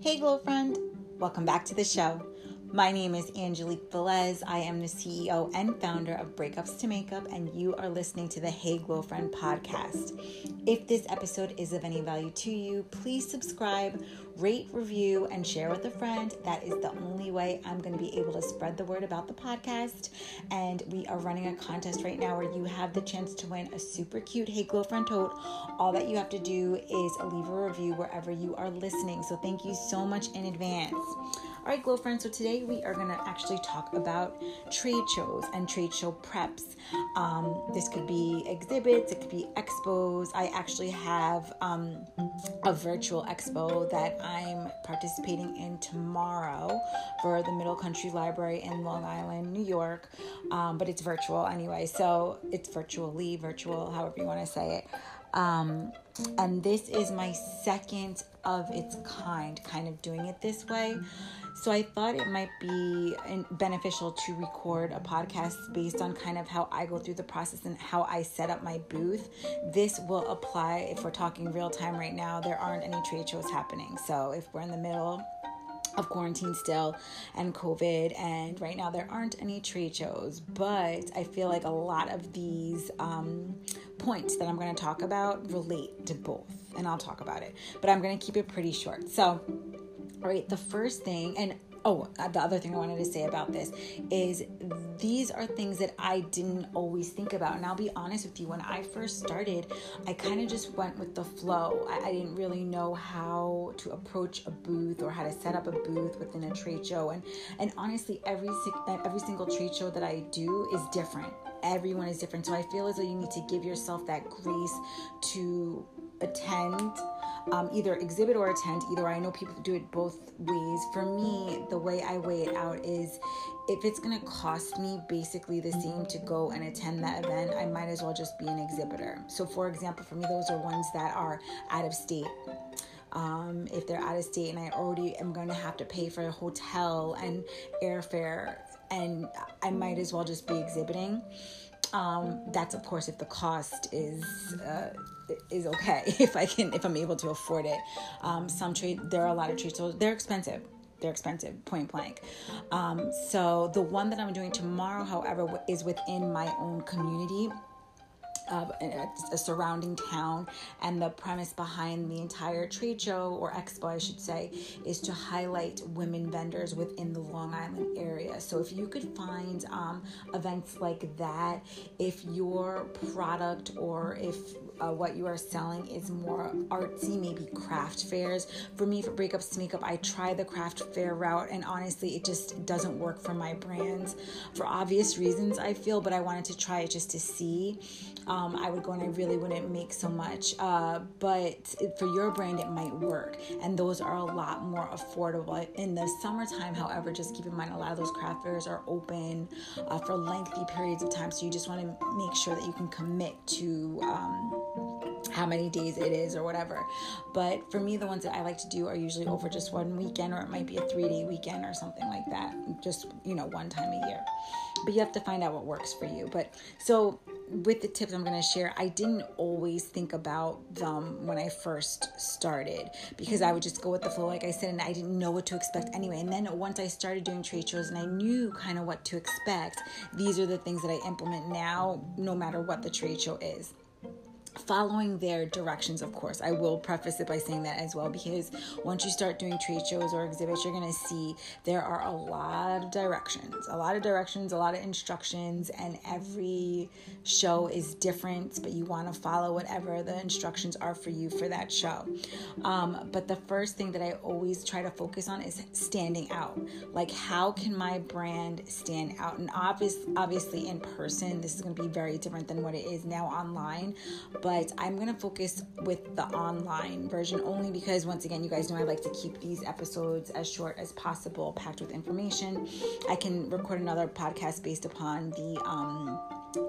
Hey, Glow Friend. Welcome back to the show. My name is Angelique Velez. I am the CEO and founder of Breakups to Makeup, and you are listening to the Hey Glow Friend podcast. If this episode is of any value to you, please subscribe, rate, review, and share with a friend. That is the only way I'm going to be able to spread the word about the podcast. And we are running a contest right now where you have the chance to win a super cute Hey Glow Friend tote. All that you have to do is leave a review wherever you are listening. So thank you so much in advance. All right, Glow so today we are going to actually talk about trade shows and trade show preps. Um, this could be exhibits, it could be expos. I actually have um, a virtual expo that I'm participating in tomorrow for the Middle Country Library in Long Island, New York, um, but it's virtual anyway, so it's virtually virtual, however you want to say it. Um, and this is my second of its kind, kind of doing it this way. So I thought it might be beneficial to record a podcast based on kind of how I go through the process and how I set up my booth. This will apply if we're talking real time right now. There aren't any trade shows happening. So if we're in the middle, of quarantine still and COVID, and right now there aren't any trade shows, but I feel like a lot of these um, points that I'm going to talk about relate to both, and I'll talk about it, but I'm going to keep it pretty short. So, all right, the first thing, and oh, uh, the other thing I wanted to say about this is these are things that I didn't always think about. And I'll be honest with you, when I first started, I kind of just went with the flow. I, I, didn't really know how to approach a booth or how to set up a booth within a trade show. And and honestly, every every single trade show that I do is different. Everyone is different. So I feel as though you need to give yourself that grace to attend um, either exhibit or attend. Either I know people do it both ways. For me, the way I weigh it out is if it's gonna cost me basically the same to go and attend that event, I might as well just be an exhibitor. So, for example, for me, those are ones that are out of state. Um, if they're out of state and I already am going to have to pay for a hotel and airfare, and I might as well just be exhibiting. Um, that's of course if the cost is uh, is okay if I can if I'm able to afford it. Um, some trade there are a lot of trade shows they're expensive. They're expensive, point blank. Um, so the one that I'm doing tomorrow, however, is within my own community uh, a surrounding town. And the premise behind the entire trade show or expo, I should say, is to highlight women vendors within the Long Island area. So if you could find um, events like that, if your product or if uh, what you are selling is more artsy, maybe craft fairs. For me, for breakups to makeup, I try the craft fair route, and honestly, it just doesn't work for my brands for obvious reasons. I feel, but I wanted to try it just to see um, I would go and I really wouldn't make so much. Uh, but for your brand, it might work. And those are a lot more affordable. In the summertime, however, just keep in mind a lot of those craft fairs are open uh, for lengthy periods of time. So you just want to make sure that you can commit to. Um, how many days it is or whatever. But for me, the ones that I like to do are usually over just one weekend, or it might be a three day weekend or something like that, just you know, one time a year. But you have to find out what works for you. But so with the tips I'm going to share, I didn't always think about them when I first started because I would just go with the flow, like I said, and I didn't know what to expect anyway. And then once I started doing trade shows and I knew kind of what to expect, these are the things that I implement now, no matter what the trade show is following their directions, of course. I will preface it by saying that as well because once you start doing trade shows or exhibits, you're going to see there are a lot of directions, a lot of directions, a lot of instructions, and every show is different, but you want to follow whatever the instructions are for you for that show. Um, but the first thing that I always try to focus on is standing out. Like, how can my brand stand out? And obvious, obviously, in person, this is going to be very different than what it is now online but I'm going to focus with the online version only because, once again, you guys know I like to keep these episodes as short as possible, packed with information. I can record another podcast based upon the, um,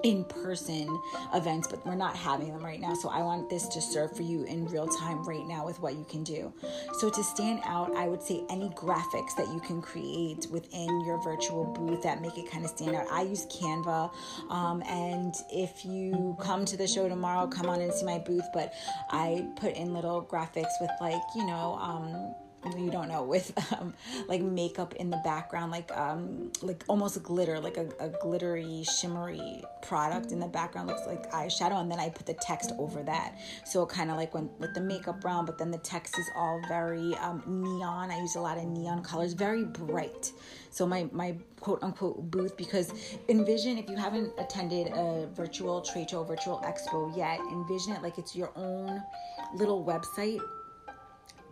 in person events, but we're not having them right now. So I want this to serve for you in real time right now with what you can do. So to stand out, I would say any graphics that you can create within your virtual booth that make it kind of stand out. I use Canva, um, and if you come to the show tomorrow, come on and see my booth. But I put in little graphics with like you know. Um, you don't know with um, like makeup in the background like um like almost glitter like a, a, glittery shimmery product in the background looks like eyeshadow and then i put the text over that. So kind of like when with the makeup brown but then the text is all very um, neon. I use a lot of neon colors very bright. So my my quote unquote booth because envision if you haven't attended a virtual trade show virtual expo yet envision it like it's your own little website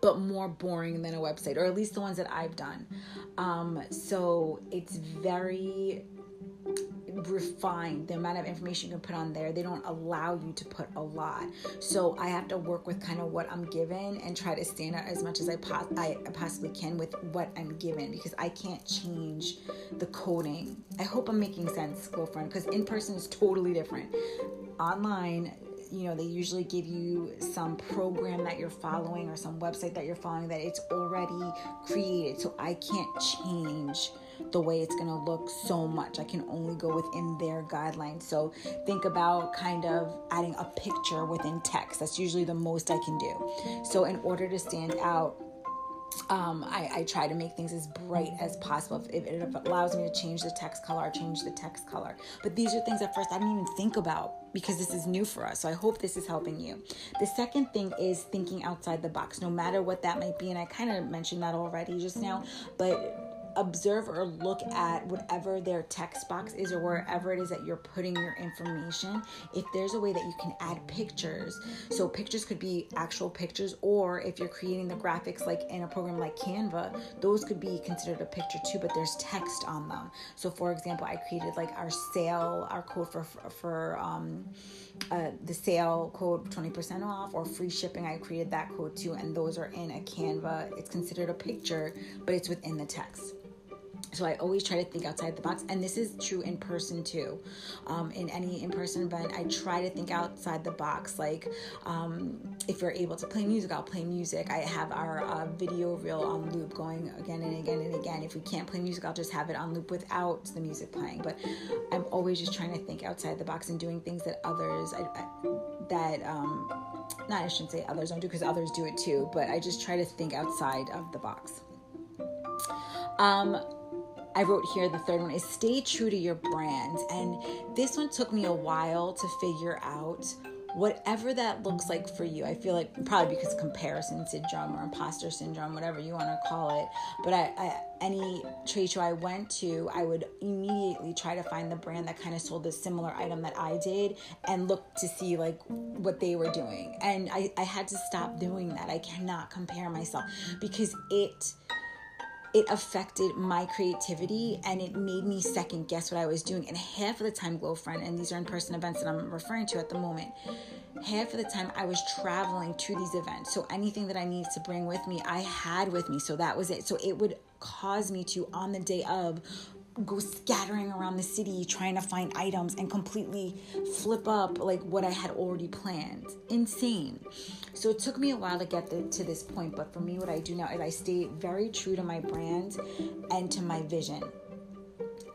but more boring than a website, or at least the ones that I've done. Um, so it's very refined the amount of information you can put on there. They don't allow you to put a lot. So i have to work with kind of what i'm given and try to stand out as much as i, pos- I possibly can with what i'm given because i can't change the coding. I hope i'm making sense girlfriend because in person is totally different. Online you know they usually give you some program that you're following or some website that you're following that it's already created. So i can't change the way it's going to look so much. I can only go within their guidelines. So think about kind of adding a picture within text. That's usually the most i can do. So in order to stand out um, I, I, try to make things as bright as possible. If, if, it allows me to change the text color, I change the text color. But these are things at first I didn't even think about because this is new for us. So I hope this is helping you. The second thing is thinking outside the box, no matter what that might be. And I kind of mentioned that already just now, but observe or look at whatever their text box is or wherever it is that you're putting your information if there's a way that you can add pictures. So pictures could be actual pictures or if you're creating the graphics like in a program like canva those could be considered a picture too but there's text on them. So for example i created like our sale our code for for um uh, the sale code 20% off or free shipping i created that code too and those are in a canva. It's considered a picture but it's within the text so I always try to think outside the box, and this is true in person too. Um, in any in-person event, I try to think outside the box. Like um, if you're able to play music, I'll play music. I have our uh, video reel on loop going again and again and again. If we can't play music, I'll just have it on loop without the music playing. But I'm always just trying to think outside the box and doing things that others I, I, that um, not I shouldn't say others don't do because others do it too. But I just try to think outside of the box. Um, I wrote here the third one is stay true to your brand. And this one took me a while to figure out whatever that looks like for you. I feel like probably because comparison syndrome or imposter syndrome, whatever you want to call it. But I, I, any trade show I went to, I would immediately try to find the brand that kind of sold a similar item that I did and look to see like what they were doing. And I, I had to stop doing that. I cannot compare myself because it it affected my creativity and it made me second guess what I was doing. And half of the time, Glow Friend, and these are in person events that I'm referring to at the moment, half of the time I was traveling to these events. So anything that I needed to bring with me, I had with me. So that was it. So it would cause me to, on the day of, go scattering around the city trying to find items and completely flip up like what I had already planned. Insane. So it took me a while to get the, to this point, but for me, what I do now is I stay very true to my brand and to my vision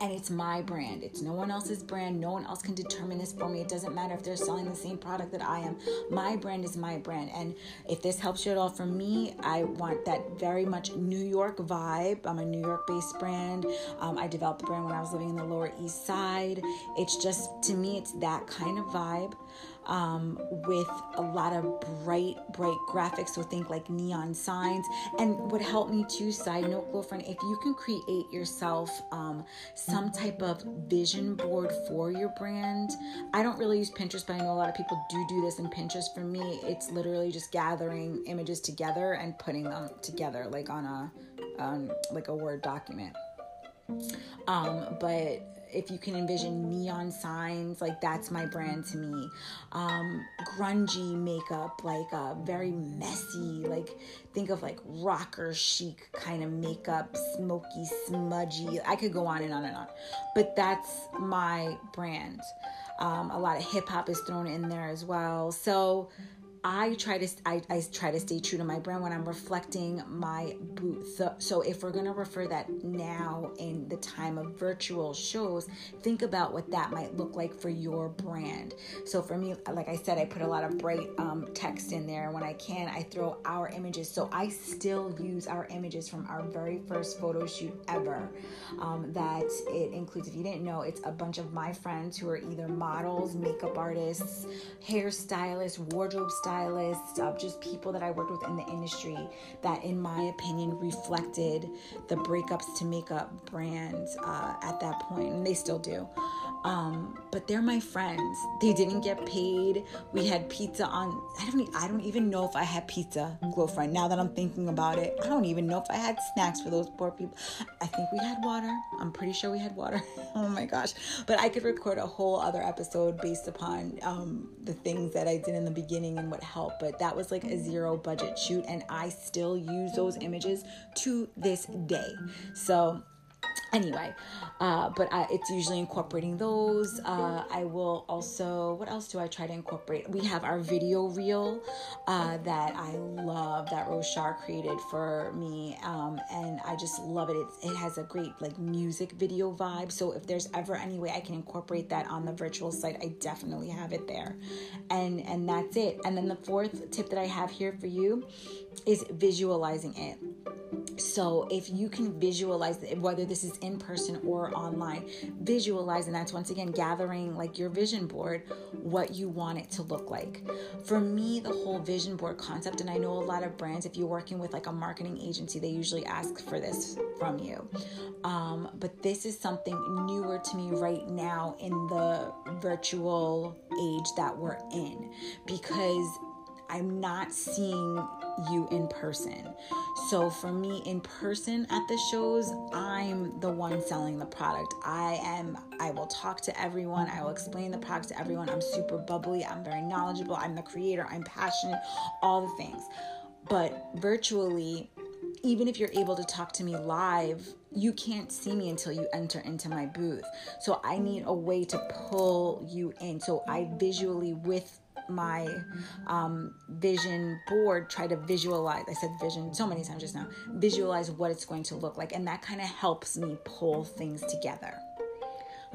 and it's my brand. It's no one else's brand. No one else can determine this for me. It doesn't matter if they're selling the same product that I am. My brand is my brand. And if this helps you at all, for me, I want that very much New York vibe. I'm a New York based brand. Um, I developed the brand when I was living in the Lower East Side. It's just, to me, it's that kind of vibe um, with a lot of bright, bright graphics. So think like neon signs. And what helped me too, side note, girlfriend, if you can create yourself um, some type of vision board for your brand. I don't really use Pinterest, but I know a lot of people do do this in Pinterest. For me, it's literally just gathering images together and putting them together, like on a um, like a Word document. Um, but if you can envision neon signs, like that's my brand to me. Um, grungy makeup, like uh, very messy, like think of like rocker chic kind of makeup, smoky, smudgy. I could go on and on and on, but that's my brand. Um, a lot of hip hop is thrown in there as well. So I try to I, I try to stay true to my brand when I'm reflecting my booth. So, if we're gonna refer that now in the time of virtual shows, think about what that might look like for your brand. So for me, like I said, I put a lot of bright um, text in there. When I can, I throw our images. So I still use our images from our very first photo shoot ever. Um, that it includes. If you didn't know, it's a bunch of my friends who are either models, makeup artists, hairstylists, wardrobe stylists stylists, uh, just people that I worked with in the industry that, in my opinion, reflected the breakups to makeup brand uh, at that point, and they still do. Um, but they're my friends. They didn't get paid. We had pizza on. I don't. I don't even know if I had pizza, glow friend. Now that I'm thinking about it, I don't even know if I had snacks for those poor people. I think we had water. I'm pretty sure we had water. oh my gosh! But I could record a whole other episode based upon um, the things that I did in the beginning and what helped. But that was like a zero budget shoot, and I still use those images to this day. So anyway uh, but I, it's usually incorporating those. Uh, i will also what else do i try to incorporate? We have our video reel uh, that i love that roshar created for me um, and i just love it. It's, it has a great like music video vibe. So if there's ever any way i can incorporate that on the virtual site i definitely have it there. And and that's it. And then the fourth tip that i have here for you is visualizing it so if you can visualize whether this is in person or online, visualize, and that's once again gathering like your vision board, what you want it to look like. For me, the whole vision board concept, and I know a lot of brands, if you're working with like a marketing agency, they usually ask for this from you. Um, but this is something newer to me right now in the virtual age that we're in because I'm not seeing you in person. So for me in person at the shows, I'm the one selling the product. I am I will talk to everyone, I will explain the product to everyone. I'm super bubbly, I'm very knowledgeable, I'm the creator, I'm passionate, all the things. But virtually even if you're able to talk to me live, you can't see me until you enter into my booth. So I need a way to pull you in. So I visually with my um, vision board try to visualize i said vision so many times just now visualize what it's going to look like. And that kind of helps me pull things together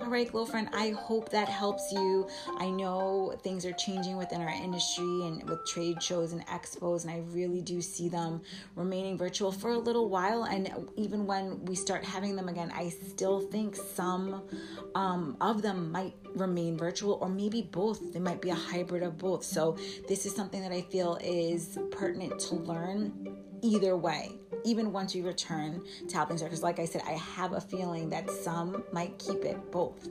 all right, girlfriend, I hope that helps you. I know things are changing within our industry and with trade shows and expos, and I really do see them remaining virtual for a little while. And even when we start having them again, I still think some um, of them might remain virtual or maybe both. They might be a hybrid of both. So, this is something that I feel is pertinent to learn either way even once you return to how things are. Because, like I said, I have a feeling that some might keep it both.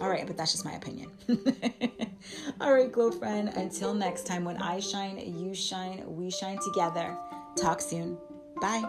All right, but that's just my opinion. All right, glow girlfriend. Until next time, when I shine, you shine, we shine together. Talk soon. Bye.